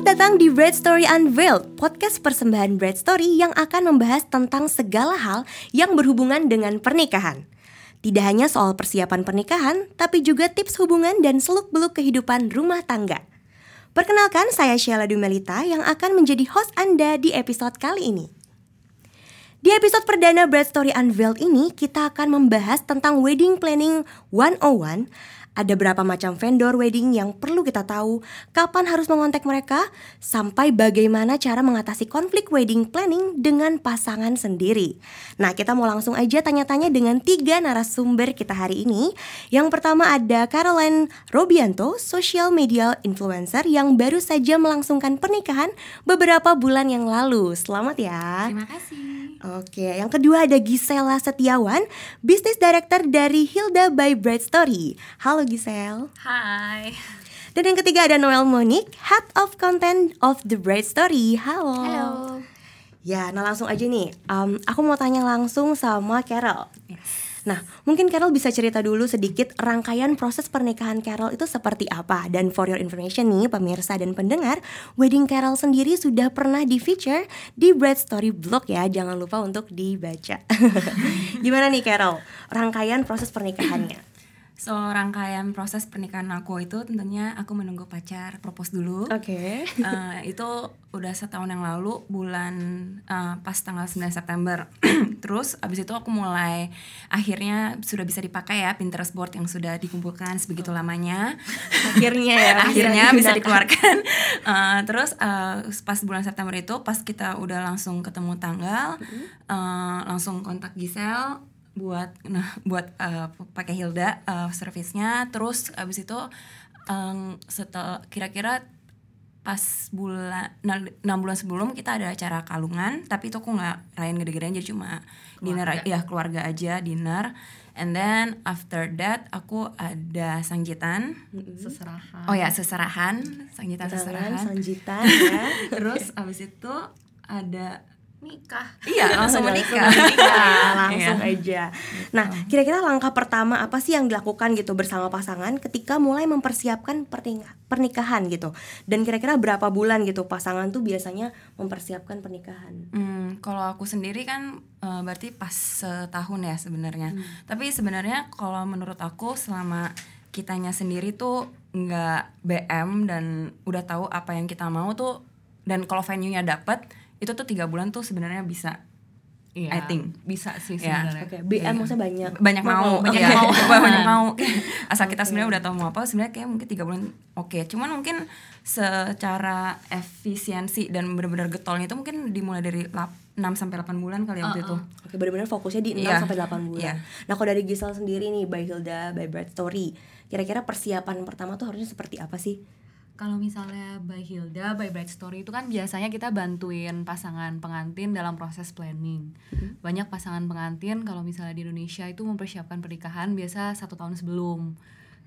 Selamat datang di Bread Story Unveiled, podcast persembahan Bread Story yang akan membahas tentang segala hal yang berhubungan dengan pernikahan. Tidak hanya soal persiapan pernikahan, tapi juga tips hubungan dan seluk-beluk kehidupan rumah tangga. Perkenalkan, saya Sheila Dumelita yang akan menjadi host Anda di episode kali ini. Di episode perdana Bread Story Unveiled ini, kita akan membahas tentang wedding planning 101 ada berapa macam vendor wedding yang perlu kita tahu, kapan harus mengontak mereka, sampai bagaimana cara mengatasi konflik wedding planning dengan pasangan sendiri. Nah, kita mau langsung aja tanya-tanya dengan tiga narasumber kita hari ini. Yang pertama ada Caroline Robianto, social media influencer yang baru saja melangsungkan pernikahan beberapa bulan yang lalu. Selamat ya. Terima kasih. Oke, yang kedua ada Gisela Setiawan, Business Director dari Hilda by Bright Story. Halo Gisel. Hai. Dan yang ketiga ada Noel Monique, Head of Content of The Bright Story. Halo. Halo. Ya, nah langsung aja nih. Um, aku mau tanya langsung sama Carol. Yes. Nah, mungkin Carol bisa cerita dulu sedikit rangkaian proses pernikahan Carol itu seperti apa. Dan for your information nih, pemirsa dan pendengar, wedding Carol sendiri sudah pernah di feature di Bread Story Blog ya. Jangan lupa untuk dibaca. Gimana nih Carol, rangkaian proses pernikahannya? So rangkaian proses pernikahan aku itu tentunya aku menunggu pacar propose dulu. Oke. Okay. uh, itu udah setahun yang lalu bulan uh, pas tanggal 9 September. Terus abis itu aku mulai akhirnya sudah bisa dipakai ya Pinterest board yang sudah dikumpulkan sebegitu lamanya. akhirnya ya. akhirnya bisa, dikeluarkan. Uh, terus uh, pas bulan September itu pas kita udah langsung ketemu tanggal, uh, langsung kontak Giselle buat nah buat uh, pakai Hilda uh, servisnya terus abis itu um, setelah kira-kira pas bulan enam bulan sebelum kita ada acara kalungan tapi itu aku nggak rayain gede-gedean aja cuma keluarga. dinner ya keluarga aja dinner. And then after that aku ada sangjitan. Seserahan. Oh ya seserahan. Sangjitan seserahan. sangjitan ya. Terus abis itu ada nikah. Iya langsung menikah. langsung iya. aja. Nah kira-kira langkah pertama apa sih yang dilakukan gitu bersama pasangan ketika mulai mempersiapkan pernikahan gitu? Dan kira-kira berapa bulan gitu pasangan tuh biasanya mempersiapkan pernikahan? Hmm, kalau aku sendiri kan uh, berarti pas setahun ya sebenarnya. Hmm. tapi sebenarnya kalau menurut aku selama kitanya sendiri tuh nggak BM dan udah tahu apa yang kita mau tuh dan kalau venue-nya dapet itu tuh tiga bulan tuh sebenarnya bisa Iya, I think bisa sih iya. sebenarnya. Oke, okay. BM yeah. maksudnya banyak. Banyak mau, banyak ya. mau, banyak mau. Asal kita sebenarnya udah tahu mau apa, sebenarnya kayak mungkin tiga bulan oke. Okay. Cuman mungkin secara efisiensi dan benar-benar getolnya itu mungkin dimulai dari 6 sampai 8 bulan kali waktu uh, itu. Oke, okay, benar-benar fokusnya di 6 yeah. sampai 8 bulan. Yeah. Nah, kalau dari Gisel sendiri nih by Hilda by Bright Story, kira-kira persiapan pertama tuh harusnya seperti apa sih? Kalau misalnya by Hilda, by Bright Story itu kan biasanya kita bantuin pasangan pengantin dalam proses planning. Hmm. Banyak pasangan pengantin kalau misalnya di Indonesia itu mempersiapkan pernikahan biasa satu tahun sebelum.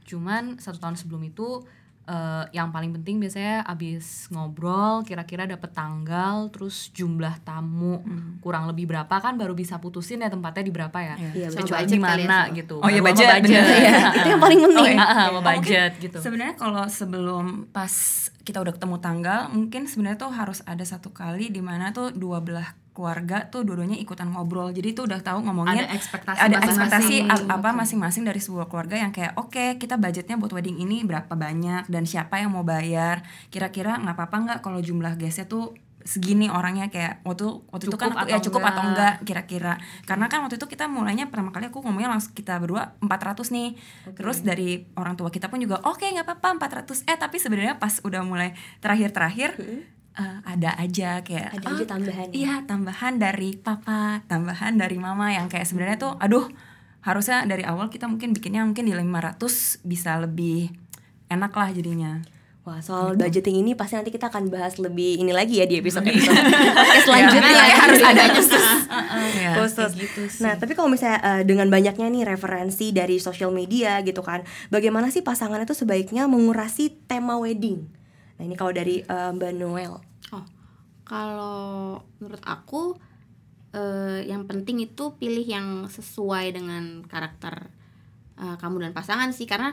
Cuman satu tahun sebelum itu uh, yang paling penting biasanya abis ngobrol kira-kira dapet tanggal terus jumlah tamu hmm. kurang lebih berapa kan baru bisa putusin ya tempatnya di berapa ya yeah. coba di mana gitu oh iya budget, budget. ya. itu yang paling penting oh, iya. sama budget okay. gitu sebenarnya kalau sebelum pas kita udah ketemu tanggal mungkin sebenarnya tuh harus ada satu kali di mana tuh dua belah keluarga tuh dua-duanya ikutan ngobrol. Jadi tuh udah tahu ngomongin ada ekspektasi ada ekspektasi apa masing-masing dari sebuah keluarga yang kayak oke okay, kita budgetnya buat wedding ini berapa banyak dan siapa yang mau bayar? Kira-kira nggak apa-apa nggak kalau jumlah guestnya tuh segini orangnya? Kayak waktu waktu cukup itu kan aku, ya cukup enggak. atau enggak? kira-kira. Karena kan waktu itu kita mulainya pertama kali aku ngomongnya langsung kita berdua 400 nih. Okay. terus dari orang tua kita pun juga oke okay, nggak apa-apa 400 eh tapi sebenarnya pas udah mulai terakhir-terakhir uh, ada aja kayak ada oh, aja tambahan ya? iya tambahan dari papa tambahan dari mama yang kayak sebenarnya tuh aduh harusnya dari awal kita mungkin bikinnya mungkin di 500 bisa lebih enak lah jadinya Wah soal budgeting ini pasti nanti kita akan bahas lebih ini lagi ya di episode episode podcast selanjutnya ya, ya, harus ada khusus. ya, khusus. Gitu nah tapi kalau misalnya uh, dengan banyaknya nih referensi dari sosial media gitu kan, bagaimana sih pasangan itu sebaiknya mengurasi tema wedding? Nah ini kalau dari uh, Mbak Noel. Oh, kalau menurut aku uh, yang penting itu pilih yang sesuai dengan karakter uh, kamu dan pasangan sih karena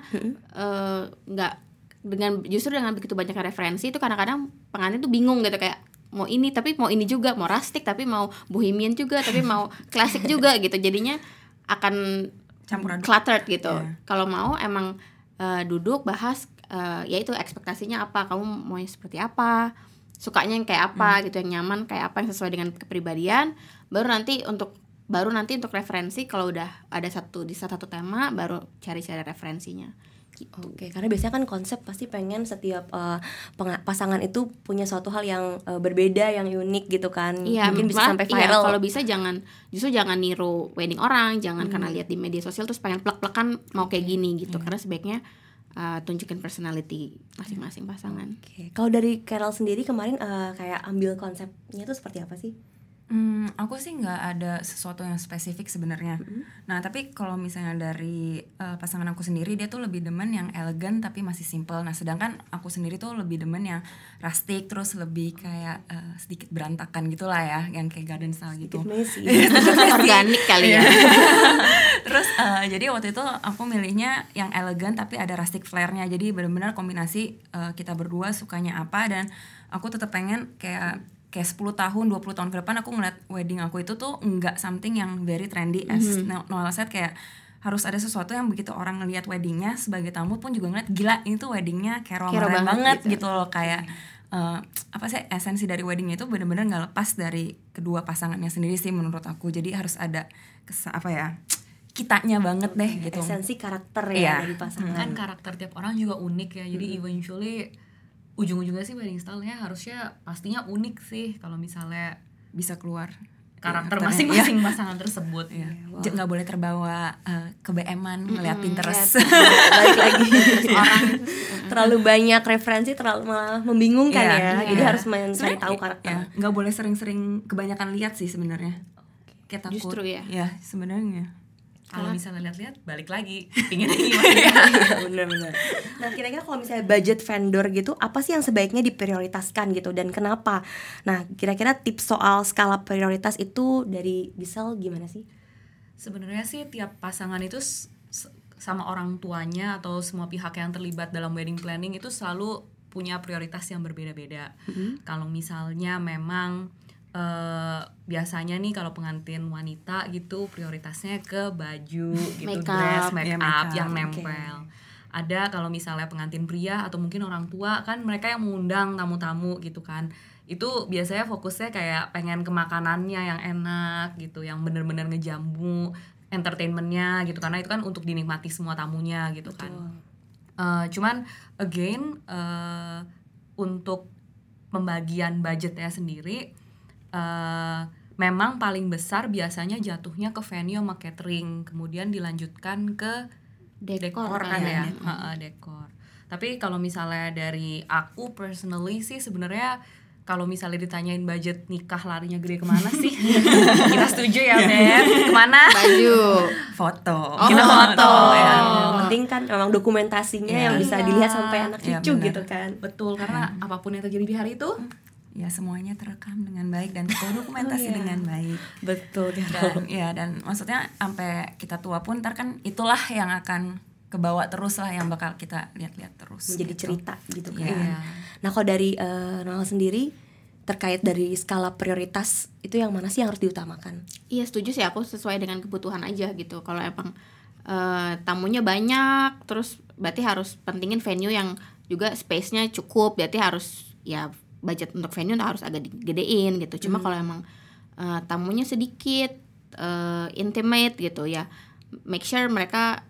nggak uh, dengan justru dengan begitu banyak referensi itu kadang-kadang pengantin tuh bingung gitu kayak mau ini tapi mau ini juga mau rustic tapi mau bohemian juga tapi mau klasik juga gitu jadinya akan Campur aduk. cluttered gitu Iya. kalau mau emang eh, duduk bahas eh, ya itu ekspektasinya apa kamu mau yang seperti apa sukanya yang kayak apa gitu yang nyaman kayak apa yang sesuai dengan kepribadian baru nanti untuk baru nanti untuk referensi kalau udah ada satu di satu tema baru cari-cari referensinya gitu Oke, karena biasanya kan konsep pasti pengen setiap penga- pasangan itu punya suatu hal yang eh, berbeda, yang unik gitu kan. Iya, Mungkin bisa sampai iya, viral. kalau bisa jangan justru jangan niru wedding orang, jangan Hmm. karena lihat di media sosial terus pengen plek-plekan mau kayak gini gitu. Karena sebaiknya uh, tunjukin personality masing-masing pasangan. Oke, kalau dari Carol sendiri kemarin eh, kayak ambil konsepnya itu seperti apa sih? Hmm, aku sih nggak ada sesuatu yang spesifik sebenarnya. Mm-hmm. Nah, tapi kalau misalnya dari eh, pasangan aku sendiri, dia tuh lebih demen yang elegan tapi masih simple. Nah, sedangkan aku sendiri tuh lebih demen yang rustic, terus lebih kayak eh, sedikit berantakan gitulah ya, yang kayak garden style gitu. Sedikit messy. Organik kali Iya. ya. Terus eh, jadi waktu itu aku milihnya yang elegan tapi ada rustic flair-nya. Jadi benar-benar kombinasi eh, kita berdua sukanya apa dan aku tetap pengen kayak kayak 10 tahun, 20 tahun ke depan aku ngeliat wedding aku itu tuh nggak something yang very trendy. As No- Noella said kayak harus ada sesuatu yang begitu orang ngeliat weddingnya sebagai tamu pun juga ngeliat gila ini tuh weddingnya Carol Maren banget banget gitu. gitu loh. Kayak eh, apa sih esensi dari weddingnya itu benar-benar nggak lepas dari kedua pasangannya sendiri sih menurut aku. Jadi harus ada kesa- apa ya kitanya banget deh gitu. Esensi karakter ya Iya. dari pasangan. kan karakter tiap orang juga unik ya. Jadi eventually ujung-ujungnya sih wedding style-nya harusnya pastinya unik sih kalau misalnya bisa keluar karakter Karakternya, masing-masing pasangan tersebut Iya. wow. Nggak boleh terbawa eh, ke BM-an ngeliat Pinterest balik lagi orang terlalu banyak referensi terlalu malah membingungkan Iya, ya. iya. Jadi harus mencari tahu karakter. ya, nggak boleh sering-sering kebanyakan lihat sih sebenarnya takut Justru ya. ya sebenarnya kalau misalnya lihat-lihat balik lagi pingin gimana Bener-bener. Nah kira-kira kalau misalnya budget vendor gitu, apa sih yang sebaiknya diprioritaskan gitu dan kenapa? Nah kira-kira tips soal skala prioritas itu dari Gisel gimana sih? sebenarnya sih tiap pasangan itu sama orang tuanya atau semua pihak yang terlibat dalam wedding planning itu selalu punya prioritas yang berbeda-beda. Kalau misalnya memang eh, biasanya nih kalau pengantin wanita gitu prioritasnya ke baju gitu, Makeup. dress, make Ya, up makeup, yang nempel. Ada kalau misalnya pengantin pria atau mungkin orang tua kan mereka yang mengundang tamu-tamu gitu kan. Itu biasanya fokusnya kayak pengen ke makanannya yang enak gitu, yang bener-bener ngejamu entertainmentnya gitu karena itu kan untuk dinikmati semua tamunya gitu kan. Eh, cuman again eh, untuk pembagian budgetnya sendiri eh, memang paling besar biasanya jatuhnya ke venue sama catering kemudian dilanjutkan ke Dekor, dekor kan ya kayaknya. Heeh, dekor tapi kalau misalnya dari aku personally sih sebenarnya kalau misalnya ditanyain budget nikah larinya gede ke mana sih kita setuju ya Beb ke mana Baju. foto Oh, Kita foto. ya. Yang penting kan memang dokumentasinya Iya. yang bisa Iya. dilihat sampai anak Iya, cucu benar. gitu kan. betul karena apa pun yang terjadi di hari itu ya semuanya terekam dengan baik dan terdokumentasi Oh, iya. dengan baik Betul dan ya dan maksudnya sampai kita tua pun ntar kan itulah yang akan kebawa terus lah yang bakal kita lihat-lihat terus Menjadi gitu. cerita gitu kan. Iya. Nah kalau dari Noel sendiri terkait dari skala prioritas itu yang mana sih yang harus diutamakan? Iya setuju sih aku sesuai dengan kebutuhan aja gitu. Kalau emang eh, tamunya banyak, terus berarti harus pentingin venue yang juga space-nya cukup. Berarti harus ya budget untuk venue harus agak digedein gitu. Cuma kalau emang eh, tamunya sedikit, eh, intimate gitu ya, make sure mereka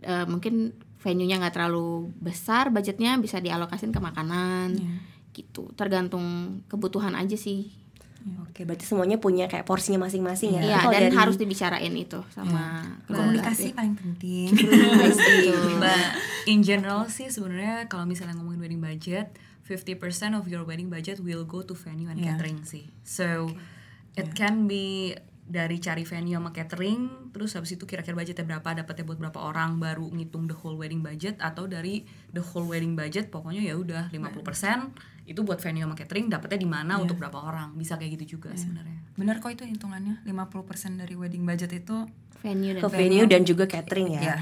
eh, mungkin venue-nya nggak terlalu besar, budgetnya bisa dialokasin ke makanan Iya. gitu. Tergantung kebutuhan aja sih. Oke, berarti semuanya punya kayak porsinya masing-masing ya. Iya, dan dari- harus dibicarain itu sama keluarga. komunikasi paling penting But in general sih sebenarnya kalau misalnya ngomongin wedding budget, 50% of your wedding budget will go to venue and Yeah. catering sih. So it can be dari cari venue sama catering, terus habis itu kira-kira budgetnya berapa, dapatnya buat berapa orang, baru ngitung the whole wedding budget atau dari the whole wedding budget pokoknya ya udah 50% itu buat venue sama catering, dapatnya di mana untuk berapa orang. Bisa kayak gitu juga sebenarnya. bener kok itu hitungannya 50% dari wedding budget itu venue dan ke venue dan juga catering ya. Iya.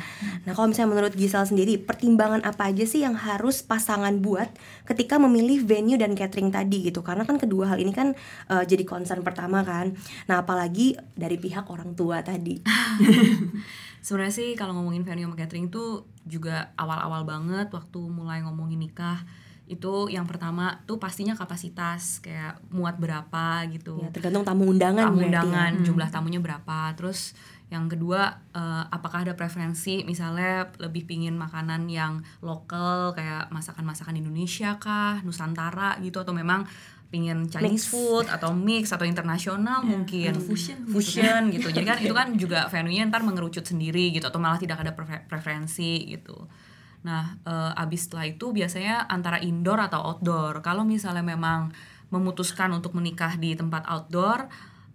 Nah, kalau misalnya menurut Gisel sendiri, pertimbangan apa aja sih yang harus pasangan buat ketika memilih venue dan catering tadi gitu? Karena kan kedua hal ini kan eh, jadi concern pertama kan. Nah, apalagi dari pihak orang tua tadi. Sebenarnya sih kalau ngomongin venue sama catering tuh juga awal-awal banget waktu mulai ngomongin nikah itu yang pertama tuh pastinya kapasitas kayak muat berapa gitu. Ya, tergantung tamu undangan tamu ya. undangan jumlah tamunya berapa terus yang kedua eh, apakah ada preferensi? Misalnya lebih pingin makanan yang lokal kayak masakan-masakan Indonesia kah Nusantara gitu atau memang pingin Chinese Mix. food atau mix atau internasional mungkin. fusion fusion gitu. Jadi kan itu kan juga venue-nya ntar mengerucut sendiri gitu atau malah tidak ada prefer- preferensi gitu. Nah, eh, abis setelah itu biasanya antara indoor atau outdoor. Kalau misalnya memang memutuskan untuk menikah di tempat outdoor,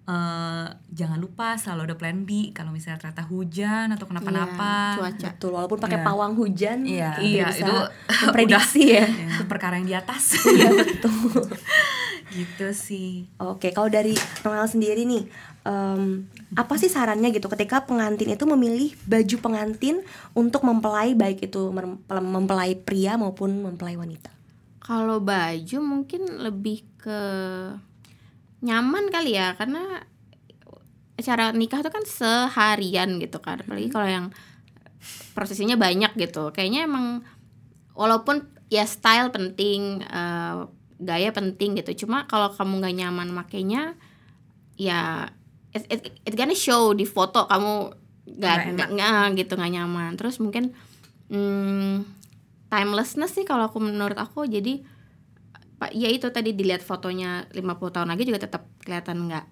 eh, jangan lupa selalu ada plan B. Kalau misalnya ternyata hujan atau kenapa-napa. Iya, cuaca. Betul, walaupun pakai Iya. pawang hujan, Iya, iya, bisa itu memprediksi ya. Itu perkara yang di atas. Iya betul. gitu sih. Oke, kalau dari Noel sendiri nih, em, apa sih sarannya gitu ketika pengantin itu memilih baju pengantin untuk mempelai baik itu mem- mempelai pria maupun mempelai wanita? Kalau baju mungkin lebih ke nyaman kali ya karena acara nikah tuh kan seharian gitu kan. Apalagi kalau yang prosesinya banyak gitu. Kayaknya emang walaupun ya style penting eh, gaya penting gitu. Cuma kalau kamu nggak nyaman makainya ya it, it, it gonna show di foto kamu Nggak nggak nggak nggak gitu nggak nyaman. Terus mungkin hmm, timelessness sih kalau aku menurut aku. Jadi pak ya itu tadi dilihat fotonya 50 tahun lagi juga tetap kelihatan nggak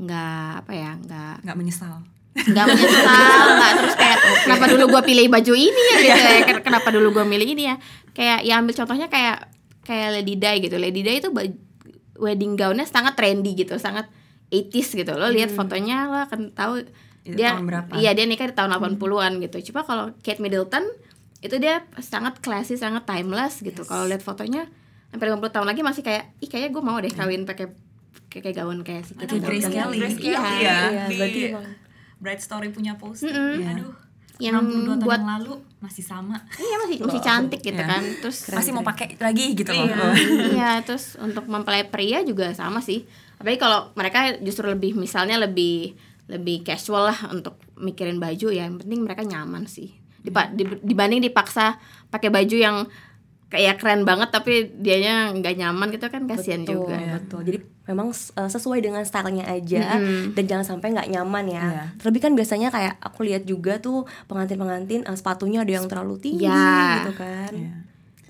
nggak apa ya nggak nggak menyesal. Nggak menyesal nggak terus kayak kenapa dulu gue pilih baju ini ya? Gitu ya Ken- kenapa dulu gue milih ini ya? Kayak ya ambil contohnya kayak kayak Lady Di gitu. Lady Di itu wedding gownnya sangat trendy gitu sangat 80s gitu lo lihat fotonya lo akan tahu Itu dia tahun berapa? iya dia nikah di tahun 80-an gitu. Coba kalau Kate Middleton itu dia sangat classy sangat timeless gitu. Kalau lihat fotonya sampai 50 tahun lagi masih kayak ih kayaknya gue mau deh kawin pakai kayak gaun kayak si Grace Middleton. Kelly. Grace Iya. Kelly. Iya. Iya, di- berarti Bright Story punya posting. Mm-mm. Aduh. yang 62 tahun buat yang lalu masih sama. iya masih masih cantik gitu Iya. kan terus masih mau pakai lagi gitu loh Iya. iya terus untuk mempelai pria juga sama sih apalagi kalau mereka justru lebih misalnya lebih lebih casual lah untuk mikirin baju ya yang penting mereka nyaman sih Dipa- dib- dibanding dipaksa pakai baju yang kayak keren banget tapi dianya nggak nyaman gitu kan kasihan betul, juga betul. Jadi memang uh, sesuai dengan stylenya aja Mm-mm. dan jangan sampai nggak nyaman ya. Iya. Terlebih kan biasanya kayak aku lihat juga tuh pengantin-pengantin uh, sepatunya ada yang terlalu tinggi Ya. gitu kan. Iya.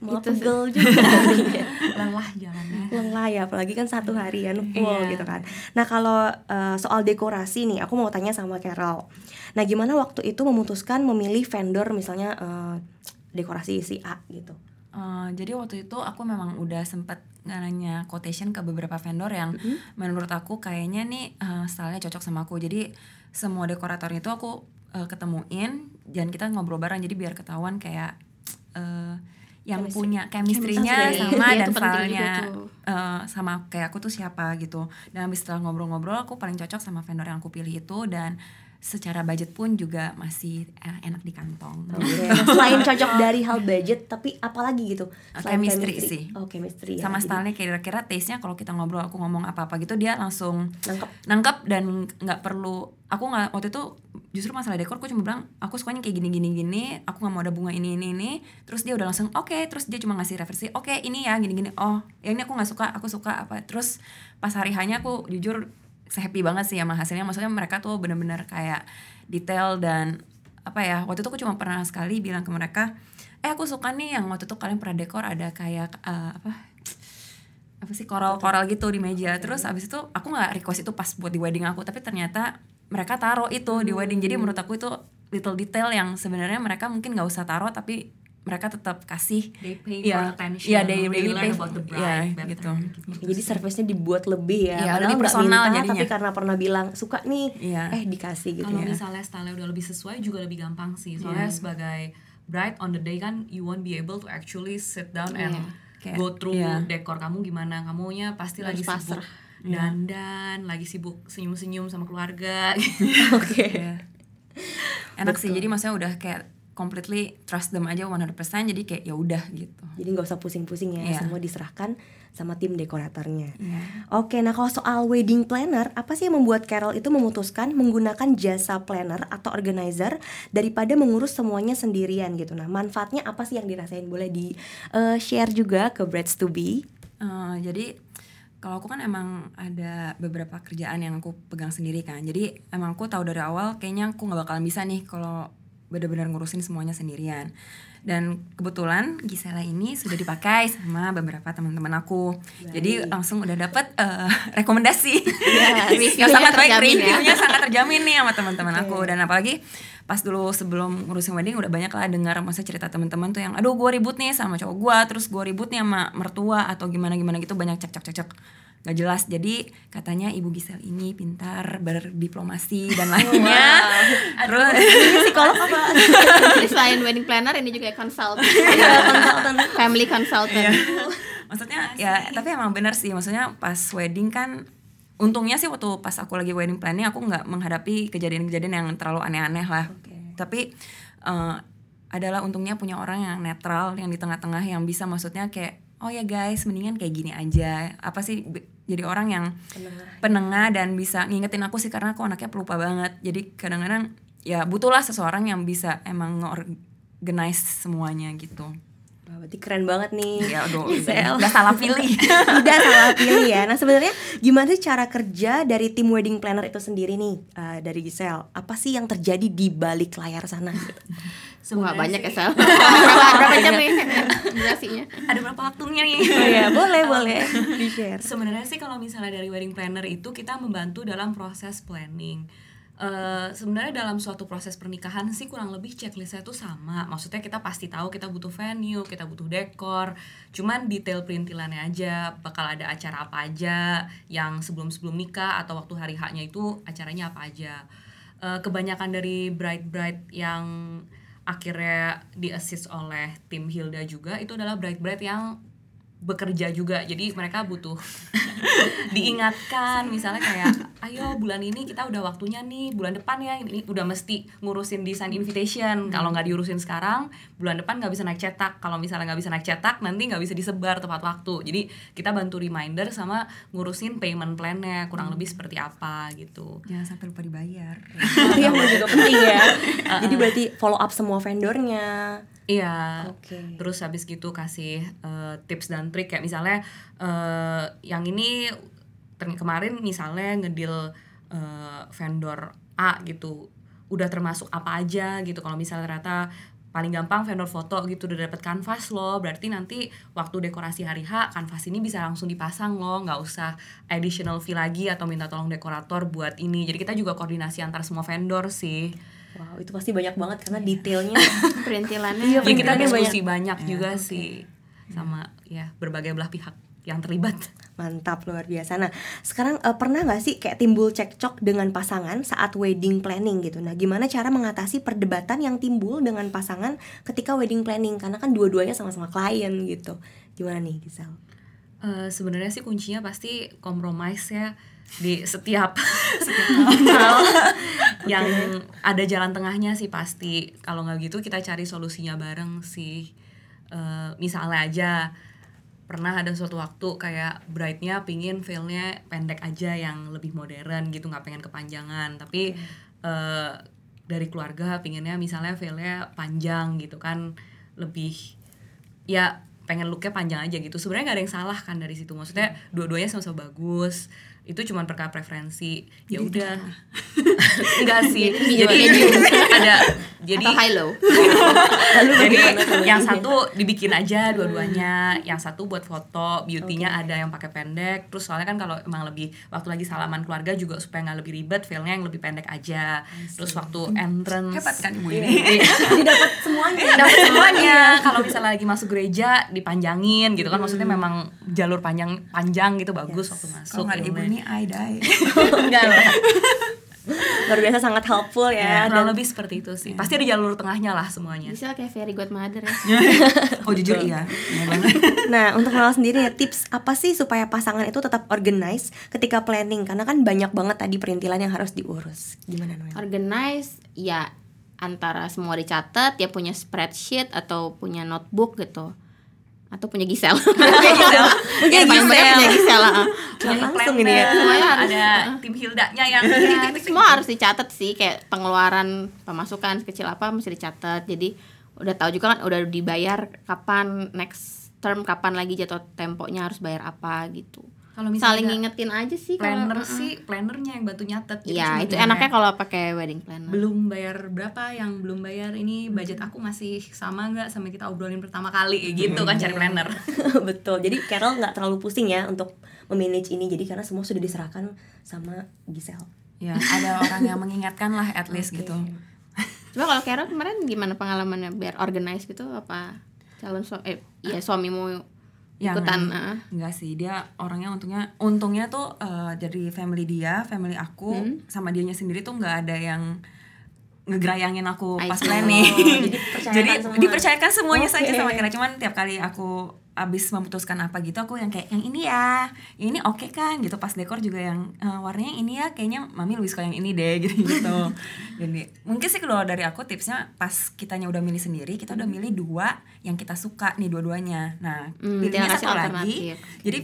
Malah Itu sih. pegel juga. Lelah jalannya. lelah ya apalagi kan satu harian full Iya. gitu kan nah kalau uh, soal dekorasi nih aku mau tanya sama Carol nah gimana waktu itu memutuskan memilih vendor misalnya uh, dekorasi si A gitu Eh, jadi waktu itu aku memang udah sempet nanya quotation ke beberapa vendor yang menurut aku kayaknya nih eh, stylenya cocok sama aku. Jadi semua dekoratornya itu aku eh, ketemuin dan kita ngobrol bareng jadi biar ketahuan kayak eh, yang Chemistry. punya chemistry-nya Chemistry. sama Iya, dan stylenya eh, sama kayak aku tuh siapa gitu. Dan habis setelah ngobrol-ngobrol aku paling cocok sama vendor yang aku pilih itu dan secara budget pun juga masih eh, enak di kantong. Oke. Nah, selain cocok dari hal budget tapi apalagi gitu Uh, Selain chemistry sih. oh chemistry ya sama stylenya kira-kira taste-nya kalau kita ngobrol aku ngomong apa-apa gitu dia langsung nangkep nangkep dan nggak perlu aku nggak waktu itu justru masalah dekor aku cuma bilang aku sukanya kayak gini gini gini aku nggak mau ada bunga ini ini ini terus dia udah langsung oke terus dia cuma ngasih referensi oke ini ya gini gini oh yang ini aku nggak suka aku suka apa terus pas hari hanya aku jujur happy banget sih sama hasilnya. Maksudnya mereka tuh bener-bener kayak detail dan apa ya waktu itu aku cuma pernah sekali bilang ke mereka eh aku suka nih yang waktu itu kalian pernah dekor ada kayak eh, apa apa sih koral-koral gitu di meja. Terus abis itu aku nggak request itu pas buat di wedding aku tapi ternyata mereka taruh itu di wedding. Jadi menurut aku itu little detail yang sebenarnya mereka mungkin nggak usah taruh tapi mereka tetap kasih They pay Iya, for attention. iya, they They really learn pay about the for- bride iya, gitu. Oke, jadi service-nya dibuat lebih ya Iya, padahal lebih personal minta, jadinya. tapi karena pernah bilang suka nih Iya. eh dikasih gitu Kalau ya misalnya style udah lebih sesuai juga lebih gampang sih. Soalnya sebagai bride on the day kan you won't be able to actually sit down and Iya. Kayak, go through iya. dekor kamu gimana. Kamunya pasti Harus lagi pasrah. sibuk dandan, lagi sibuk senyum-senyum sama keluarga. oke Iya. enak sih jadi maksudnya udah kayak completely trust them aja 100% jadi kayak ya udah gitu Jadi nggak usah pusing-pusing ya, Iya. semua diserahkan sama tim dekoratornya. Iya. Oke, nah kalau soal wedding planner, apa sih yang membuat Carol itu memutuskan menggunakan jasa planner atau organizer daripada mengurus semuanya sendirian gitu? Nah, manfaatnya apa sih yang dirasain? Boleh di eh, share juga ke Breads to Be? Eh, jadi kalau aku kan emang ada beberapa kerjaan yang aku pegang sendiri kan jadi emang aku tahu dari awal kayaknya aku nggak bakalan bisa nih kalau benar-benar ngurusin semuanya sendirian. Dan kebetulan Gisela ini sudah dipakai sama beberapa teman-teman aku. Jadi langsung udah dapet eh, rekomendasi. Ya, reviewnya yang sangat baik terjamin ya. reviewnya sangat terjamin nih sama teman-teman aku. Dan apalagi pas dulu sebelum ngurusin wedding udah banyak lah dengar masa cerita teman-teman tuh yang aduh gue ribut nih sama cowok gue terus gue ribut nih sama mertua atau gimana gimana gitu. Banyak cek cek cek cek nggak jelas. Jadi katanya ibu Gisel ini pintar berdiplomasi dan lainnya. Terus Psikolog apa? Jadi selain wedding planner ini juga consultant. Family consultant. maksudnya ya tapi emang bener sih. Maksudnya pas wedding kan untungnya sih waktu pas aku lagi wedding planning aku nggak menghadapi kejadian-kejadian yang terlalu aneh-aneh lah. Tapi eh, adalah untungnya punya orang yang netral yang di tengah-tengah yang bisa maksudnya kayak oh ya guys mendingan kayak gini aja apa sih jadi orang yang penengah dan bisa ngingetin aku sih karena aku anaknya pelupa banget jadi kadang-kadang ya butuhlah seseorang yang bisa emang organize semuanya gitu Wah, berarti keren banget nih. ya aduh Gisel. udah salah pilih Tidak salah pilih ya. Nah sebenarnya gimana sih cara kerja dari tim wedding planner itu sendiri nih eh, dari Giselle? Apa sih yang terjadi di balik layar sana? Gitu? Wah banyak ya Sel. berapa, berapa jam nih durasinya? ada berapa waktunya nih Oh ya boleh boleh di share. Sebenarnya sih kalau misalnya dari wedding planner itu kita membantu dalam proses planning. Eh, sebenarnya dalam suatu proses pernikahan sih kurang lebih checklistnya itu sama. Maksudnya kita pasti tahu kita butuh venue, kita butuh dekor. Cuman detail perintilannya aja, bakal ada acara apa aja yang sebelum-sebelum nikah atau waktu hari haknya itu acaranya apa aja. Eh, kebanyakan dari bride-bride yang akhirnya di assist oleh tim Hilda juga itu adalah bride-bride yang bekerja juga. Jadi mereka butuh diingatkan. Misalnya kayak ayo bulan ini kita udah waktunya nih bulan depan ya. Ini udah mesti ngurusin desain invitation. Kalau nggak diurusin sekarang bulan depan nggak bisa naik cetak. Kalau misalnya nggak bisa naik cetak nanti nggak bisa disebar tepat waktu. Jadi kita bantu reminder sama ngurusin payment plan-nya kurang lebih seperti apa gitu. Jangan sampai lupa dibayar. Itu yang juga penting ya. Jadi berarti follow up semua vendornya. Iya. Oke. Terus habis gitu kasih eh, tips dan trik kayak misalnya eh, yang ini kemarin misalnya ngedil eh, vendor A gitu udah termasuk apa aja gitu. Kalau misalnya ternyata paling gampang vendor foto gitu udah dapet kanvas loh. Berarti nanti waktu dekorasi hari H kanvas ini bisa langsung dipasang loh. Nggak usah additional fee lagi atau minta tolong dekorator buat ini. Jadi kita juga koordinasi antar semua vendor sih Wow itu pasti banyak banget karena detailnya. Perintilannya Iya, ya kita Perintilannya diskusi banyak. banyak, juga sih sama ya berbagai belah pihak yang terlibat Mantap luar biasa. Nah sekarang eh, pernah nggak sih kayak timbul cekcok dengan pasangan saat wedding planning gitu? Nah gimana cara mengatasi perdebatan yang timbul dengan pasangan ketika wedding planning? Karena kan dua-duanya sama-sama klien gitu. Gimana nih Gisel? Eh, sebenarnya sih kuncinya pasti kompromis ya di setiap setiap hal yang ada jalan tengahnya sih pasti. Kalau nggak gitu kita cari solusinya bareng sih. Eh, misalnya aja pernah ada suatu waktu kayak bride-nya pingin veilnya pendek aja yang lebih modern gitu nggak pengen kepanjangan. Tapi eh, dari keluarga pinginnya misalnya veilnya panjang gitu kan. Lebih ya pengen looknya panjang aja gitu. Sebenarnya nggak ada yang salah kan dari situ. Maksudnya dua-duanya sama-sama bagus itu cuma perkara preferensi. Ya udah. enggak sih. Jadi ada jadi atau high low. jadi yang satu dibikin aja dua-duanya. Yang satu buat foto beauty-nya ada yang pakai pendek. Terus soalnya kan kalau emang lebih waktu lagi salaman keluarga juga supaya nggak lebih ribet veilnya yang lebih pendek aja. Terus waktu entrance hebat kan ibu ini? Jadi dapat semuanya. Iya, dapat semuanya. Kalau misalnya lagi masuk gereja dipanjangin gitu kan. Maksudnya memang jalur panjang panjang gitu bagus waktu masuk. kalau nggak ada ibu filmnya. I die Enggak lah. Luar biasa sangat helpful ya. Ya, dan lebih seperti itu sih. Pasti ada jalur tengahnya lah semuanya. Bisa kayak fairy godmother ya. oh jujur iya iya Nah, untuk Nala sendiri ya tips apa sih supaya pasangan itu tetap organize ketika planning? Karena kan banyak banget tadi perintilan yang harus diurus. Gimana Noel? Organize ya antara semua dicatat dia punya spreadsheet atau punya notebook gitu atau punya Gisel Mungkin Yang paling banyak Gisel. punya Gisel ah. Udah langsung ini ya. Semuanya harus- ada tim Hildanya yang Iya, semua harus dicatat sih kayak pengeluaran pemasukan kecil apa mesti dicatat. Jadi udah tahu juga kan udah dibayar kapan next term kapan lagi jatuh temponya harus bayar apa gitu kalau saling ngingetin aja sih planner Mm-mm. sih plannernya yang bantu nyatet Iya, cuma itu enaknya kalau pakai wedding planner. belum bayar berapa yang belum bayar ini budget aku masih sama nggak sama kita obrolin pertama kali gitu kan cari planner Betul. Jadi Carol nggak terlalu pusing ya untuk memanage ini. Jadi karena semua sudah diserahkan sama Giselle. ya ada orang yang mengingatkan lah at least Oke. gitu Coba kalau Carol kemarin gimana pengalamannya biar organize gitu apa calon suami eh ya suamimu Yang ikutan ah. Enggak sih, dia orangnya untungnya untungnya tuh eh, dari family dia, family aku Hmm. sama dianya sendiri tuh nggak ada yang ngegerayangin aku I pas planning. Oh, jadi dipercayakan jadi semua. dipercayakan semuanya saja Oke. sama Kira. Cuman tiap kali aku abis memutuskan apa gitu aku yang kayak yang ini ya, yang ini oke kan gitu. Pas dekor juga yang "Eh, warnanya ini ya, kayaknya mami lebih suka yang ini deh gitu gitu. jadi mungkin sih kalau dari aku tipsnya pas kitanya udah milih sendiri, kita udah milih dua yang kita suka nih dua-duanya. Nah, Hmm, pilihnya kasih satu lagi alternatif. jadi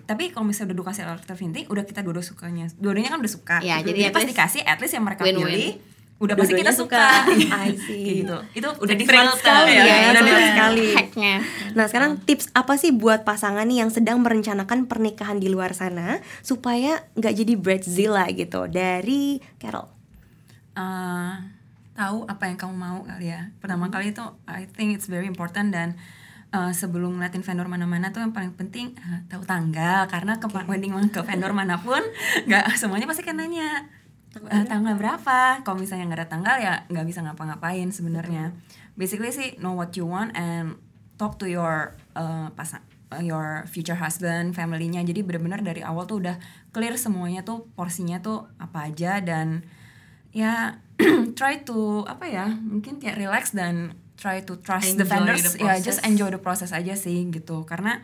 tapi kalau misalnya udah dikasih alternatif inti udah kita dua-dua sukanya dua-duanya kan udah suka Ya, jadi at pas dikasih at least yang mereka win-win. pilih udah pasti kita suka, suka. I see. Kayak gitu itu udah di sekali ya, udah smart di- sekali. hacknya. Nah sekarang tips apa sih buat pasangan nih yang sedang merencanakan pernikahan di luar sana supaya nggak jadi bridezilla gitu dari Carol. Eh, tahu apa yang kamu mau kali ya pertama kali itu I think it's very important dan eh, sebelum ngeliatin vendor mana-mana tuh yang paling penting eh, tahu tanggal karena ke wedding ke vendor mana pun nggak semuanya pasti kan nanya "Eh, tanggal berapa? Kalau misalnya nggak ada tanggal ya nggak bisa ngapa-ngapain sebenarnya. Basically sih know what you want and talk to your uh, pasang uh, your future husband, family-nya. Jadi benar-benar dari awal tuh udah clear semuanya tuh porsinya tuh apa aja dan ya try to apa ya mungkin kayak relax dan try to trust the Enjoy vendors. The ya process. just enjoy the process aja sih gitu. Karena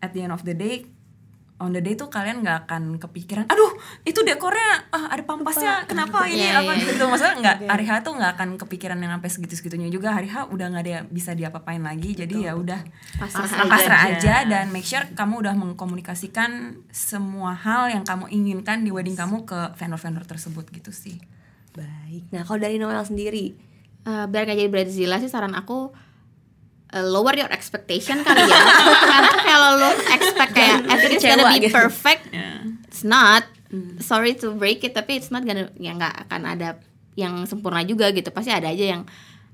at the end of the day on the day tuh kalian nggak akan kepikiran aduh itu dekornya ah, ada pampasnya kenapa ini Iya, apa iya, gitu. Maksudnya nggak hari H tuh nggak akan kepikiran yang sampai segitu segitunya juga. Hari H udah nggak ada yang bisa diapa-apain lagi jadi ya udah Pasrah pasrah, aja. pasrah aja. dan make sure kamu udah mengkomunikasikan semua hal yang kamu inginkan di wedding kamu ke vendor-vendor tersebut gitu sih. Baik. Nah kalau dari Noel sendiri, Eh, biar gak jadi Brazila sih saran aku lower your expectation kali ya. Karena kalau lo expect kayak everything's gonna be gitu. perfect it's not. Hmm. sorry to break it tapi it's not gonna ya nggak akan ada yang sempurna juga gitu. Pasti ada aja yang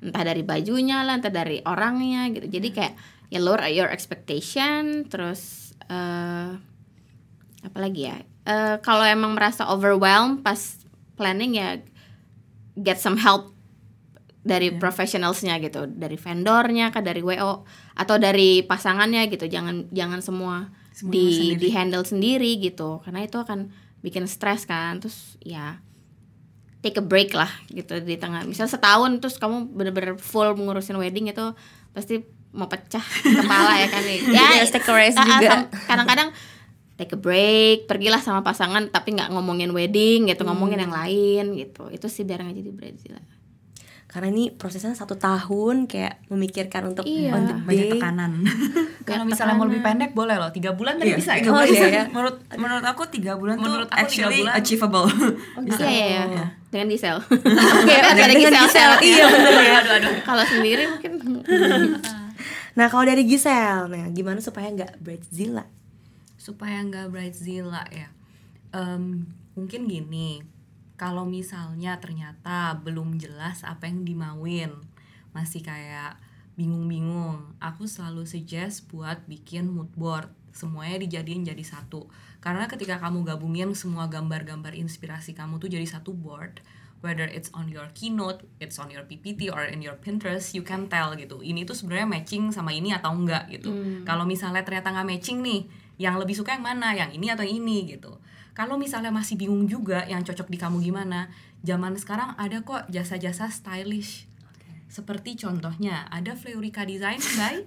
entah dari bajunya lah entah dari orangnya gitu. Jadi kayak ya lower your expectation terus eh apa lagi ya? Eh, kalau emang merasa overwhelmed pas planning ya get some help dari professionalsnya gitu dari vendornya kah dari wo atau dari pasangannya gitu. Jangan jangan semua Semuanya di sendiri. di handle sendiri gitu. Karena itu akan bikin stres kan. Terus ya take a break lah gitu di tengah. Misal setahun terus kamu bener-bener full ngurusin wedding itu pasti mau pecah kepala ya kan. Jadi ya take a rest juga. kadang-kadang take a break pergilah sama pasangan tapi nggak ngomongin wedding gitu ngomongin Hmm. yang lain gitu. Itu sih biar nggak jadi bridezilla karena ini prosesnya satu tahun kayak memikirkan untuk Iya. on the banyak day. tekanan Kalau misalnya mau lebih pendek boleh loh, tiga bulan tadi Iya, bisa tiga ya. Oh, bulan iya, bisa. ya. menurut menurut aku tiga bulan Menurut tuh aku tiga actually bulan. achievable Iya iya iya. Dengan Gisel. Oke, Ada syaratnya. Iya bener ya. aduh, aduh. Kalau sendiri mungkin Nah kalau dari Gisel, nah gimana supaya nggak bridezilla? supaya nggak bridezilla ya Em, mungkin gini kalau misalnya ternyata belum jelas apa yang dimauin masih kayak bingung-bingung aku selalu suggest buat bikin mood board semuanya dijadiin jadi satu karena ketika kamu gabungin semua gambar-gambar inspirasi kamu tuh jadi satu board whether it's on your keynote, it's on your PPT or in your Pinterest, you can tell gitu. Ini tuh sebenarnya matching sama ini atau enggak gitu. Kalau misalnya ternyata nggak matching nih, yang lebih suka yang mana, yang ini atau yang ini gitu. Kalau misalnya masih bingung juga yang cocok di kamu gimana, zaman sekarang ada kok jasa-jasa stylish. Seperti contohnya ada Fleurica Design by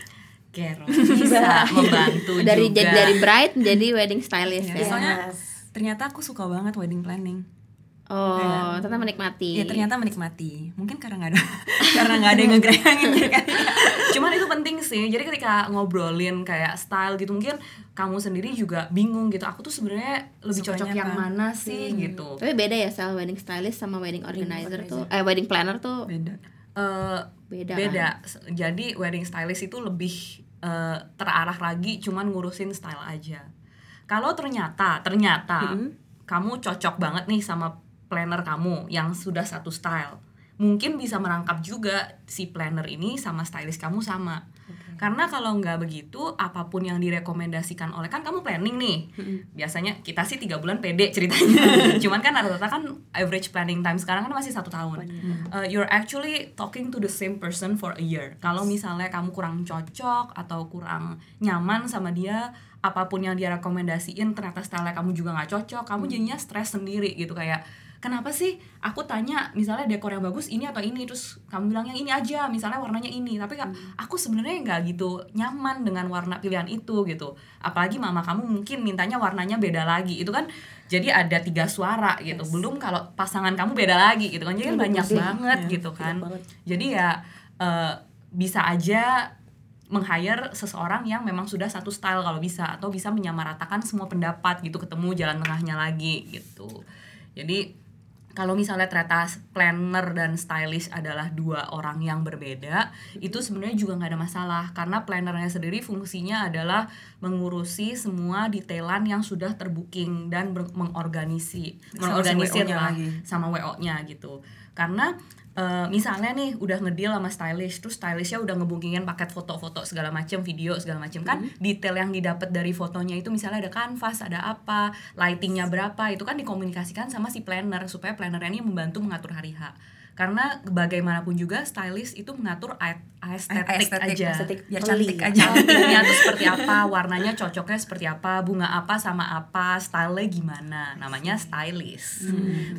Carol bisa membantu dari juga. dari bride jadi wedding stylist Ya, ya. soalnya Yes. ternyata aku suka banget wedding planning Oh, ternyata menikmati. ya ternyata menikmati mungkin karena nggak ada karena nggak ada yang ngegerayangin ya kan cuman itu penting sih jadi ketika ngobrolin kayak style gitu mungkin kamu sendiri juga bingung gitu aku tuh sebenarnya lebih Sukanya cocok yang apa? mana sih gitu Tapi beda ya sel wedding stylist sama wedding organizer tuh. Eh wedding planner tuh beda Eh, beda. beda kan? Jadi wedding stylist itu lebih eh, terarah lagi cuman ngurusin style aja kalau ternyata ternyata kamu cocok banget nih sama planner kamu yang sudah satu style. Mungkin bisa merangkap juga si planner ini sama stylist kamu sama. Karena kalau nggak begitu apa pun yang direkomendasikan oleh kan kamu planning nih. Biasanya kita sih tiga bulan pede ceritanya. Cuman kan rata-rata kan average planning time sekarang kan masih satu tahun. Uh, you're actually talking to the same person for a year. Kalau misalnya kamu kurang cocok atau kurang nyaman sama dia apa pun yang dia rekomendasiin ternyata style kamu juga nggak cocok kamu jadinya stres sendiri gitu. Kayak kenapa sih aku tanya misalnya dekor yang bagus ini atau ini? Terus kamu bilang yang ini aja misalnya warnanya ini. Tapi kak aku sebenarnya nggak gitu nyaman dengan warna pilihan itu gitu. Apalagi mama kamu mungkin mintanya warnanya beda lagi. Itu kan jadi ada tiga suara gitu. Belum kalau pasangan kamu beda lagi gitu kan. Jadi kan banyak banget gitu kan. jadi ya eh, bisa aja meng-hire seseorang yang memang sudah satu style kalau bisa. Atau bisa menyamaratakan semua pendapat gitu ketemu jalan tengahnya lagi gitu. Jadi kalau misalnya ternyata planner dan stylist adalah dua orang yang berbeda itu sebenarnya juga nggak ada masalah. Karena plannernya sendiri fungsinya adalah mengurusi semua detailan yang sudah terbooking dan mengorganisir WO-nya lah lagi. sama WO-nya gitu. Karena eh, misalnya nih udah ngedeal sama stylist terus stylistnya udah ngebookingin paket foto-foto segala macam video segala macam kan detail yang didapat dari fotonya itu misalnya ada kanvas ada apa lightingnya berapa itu kan dikomunikasikan sama si planner supaya plannernya ini membantu mengatur hari H karena bagaimanapun juga stylist itu mengatur estetik, Estetik, aja estetik biar Peli. cantik aja cantiknya tuh seperti apa, warnanya cocoknya seperti apa, bunga apa sama apa, style gimana, namanya stylist.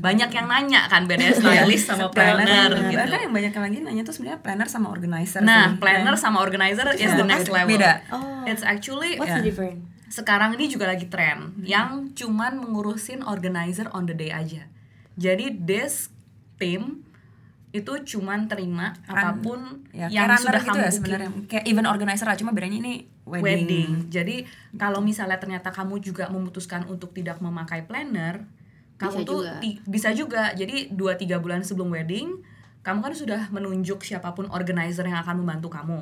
Banyak yang nanya kan beda stylist sama planner gitu. bahkan yang banyak lagi nanya tuh sebenarnya planner sama organizer Nah, sih. planner sama organizer is the next level. Beda. Oh. It's actually What's ya, the difference? sekarang ini juga lagi tren yang cuman mengurusin organizer on the day aja. Jadi this team itu cuman terima apa pun ya, yang kayak sudah gitu kamu ya sebenarnya kayak event organizer lah cuma bedanya ini wedding, wedding. Jadi kalau misalnya ternyata kamu juga memutuskan untuk tidak memakai planner, kamu Bisa tuh juga. bisa juga. Jadi 2 3 bulan sebelum wedding, kamu kan sudah menunjuk siapa pun organizer yang akan membantu kamu.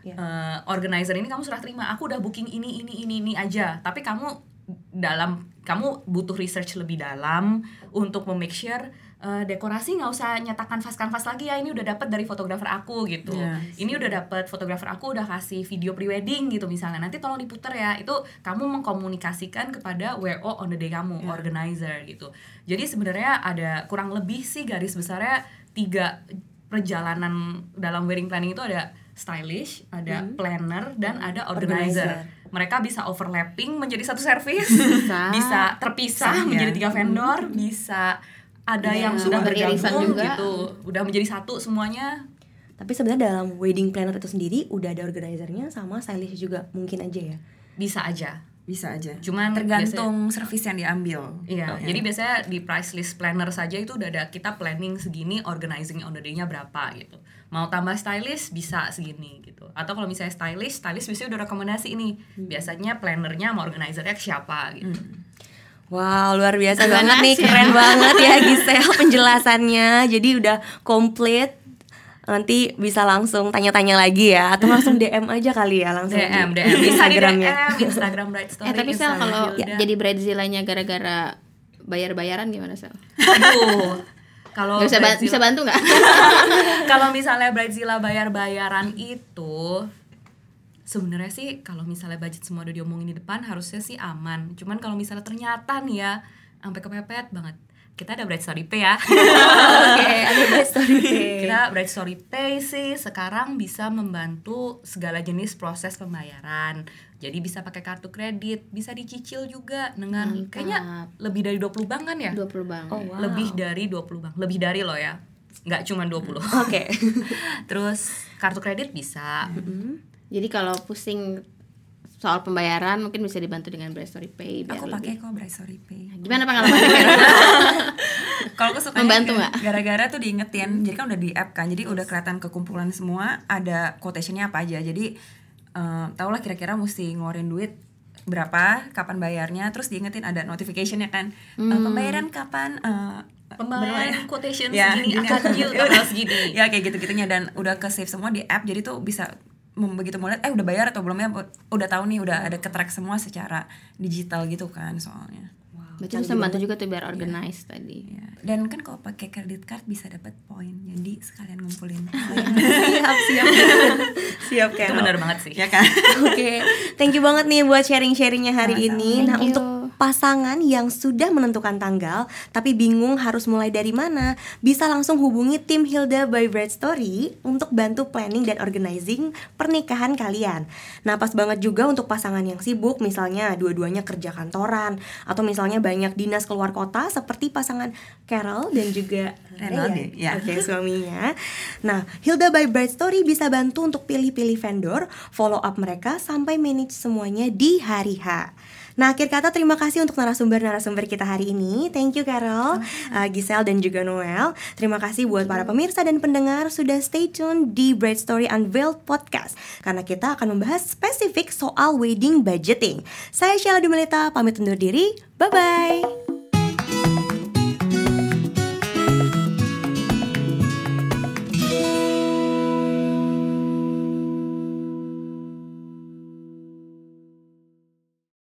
Iya. Eh, organizer ini kamu sudah terima, aku udah booking ini ini ini ini aja. Tapi kamu dalam kamu butuh research lebih dalam untuk memake sure eh, dekorasi nggak usah nyetakan kanvas kanvas lagi ya ini udah dapat dari fotografer aku gitu Yes. ini udah dapat fotografer aku udah kasih video pre-wedding gitu misalnya nanti tolong diputer ya itu kamu mengkomunikasikan kepada WO on the day kamu organizer gitu jadi sebenarnya ada kurang lebih sih garis besarnya tiga perjalanan dalam wedding planning itu ada stylish ada planner dan ada organizer. Organizer. mereka bisa overlapping menjadi satu service Bisa. bisa terpisah menjadi ya. tiga vendor bisa ada Iya, yang sudah beririsan bergabung juga. gitu udah menjadi satu semuanya Tapi sebenarnya dalam wedding planner itu sendiri udah ada organizernya sama stylist juga mungkin aja ya. bisa aja bisa aja Cuman tergantung service yang diambil Iya, jadi biasanya di price list planner saja itu udah ada kita planning segini, organizing on the day-nya berapa gitu. Mau tambah stylist bisa segini gitu. Atau kalau misalnya stylist, stylist biasanya udah rekomendasi ini. Biasanya plannernya sama organizernya ke siapa gitu. Wow, luar biasa Gimana banget nih, keren banget ya Gisel penjelasannya. Jadi udah komplit. Nanti bisa langsung tanya-tanya lagi ya atau langsung DM aja kali ya langsung DM, di DM, bisa di Instagramnya. DM, Instagram Bright Story. Eh tapi Sel kalau Hilda. jadi bridezilla-nya gara-gara bayar-bayaran gimana Sel? Aduh, kalau bisa, ba- bisa bantu nggak? kalau misalnya Bridezilla bayar-bayaran itu sebenarnya sih kalau misalnya budget semua udah diomongin di depan harusnya sih aman. Cuman kalau misalnya ternyata nih ya sampai kepepet banget. Kita ada Bright Story Pay ya. Oke, ada Bright Story Pay. Kita Bright Story Pay sih sekarang bisa membantu segala jenis proses pembayaran. Jadi bisa pakai kartu kredit, bisa dicicil juga dengan Mantap. kayaknya lebih dari 20 bank kan ya? 20 bang. Oh, wow. Lebih dari 20 bank. Lebih dari loh ya. Nggak cuma 20. Oke. Terus kartu kredit bisa. Jadi kalau pusing soal pembayaran mungkin bisa dibantu dengan Bright Story Pay biar aku pakai kok Bright Story Pay Gimana pengalamannya? Kalau aku suka Membantu nggak? Gara-gara tuh diingetin, jadi kan udah di app kan, jadi udah kelihatan kekumpulan semua, ada quotationnya apa aja. Jadi eh tau lah kira-kira mesti ngeluarin duit berapa, kapan bayarnya, terus diingetin ada notificationnya kan, Eh, pembayaran kapan? eh, Pembayaran quotation Ya, segini gini. akan yield tanggal segini. ya kayak gitu-gitunya dan udah ke save semua di app, jadi tuh bisa begitu mulai eh udah bayar atau belum ya? Udah tahu nih udah ada ketrack semua secara digital gitu kan soalnya Berarti bisa bantu juga tuh biar organize tadi. Ya. Dan kan kalau pakai credit card bisa dapat poin. Jadi sekalian ngumpulin. siap siap siap Itu benar banget sih. ya kan? Oke, thank you banget nih buat sharing-sharingnya hari Sama-sama. ini. Thank nah, you. untuk pasangan yang sudah menentukan tanggal tapi bingung harus mulai dari mana, bisa langsung hubungi tim Hilda by Bright Story untuk bantu planning dan organizing pernikahan kalian. Nah, pas banget juga untuk pasangan yang sibuk, misalnya dua-duanya kerja kantoran atau misalnya banyak dinas keluar kota seperti pasangan Carol dan juga Renaldi, ya. Oke, suaminya. Nah, Hilda by Bright Story bisa bantu untuk pilih-pilih vendor, follow up mereka sampai manage semuanya di hari H. Nah, akhir kata terima kasih untuk narasumber-narasumber kita hari ini. Thank you Carol, uh, Giselle dan juga Noel. Terima kasih buat para pemirsa dan pendengar sudah stay tune di Bright Story Unveiled Podcast karena kita akan membahas spesifik soal wedding budgeting. Saya Sheila Dumelita, pamit undur diri. Bye bye.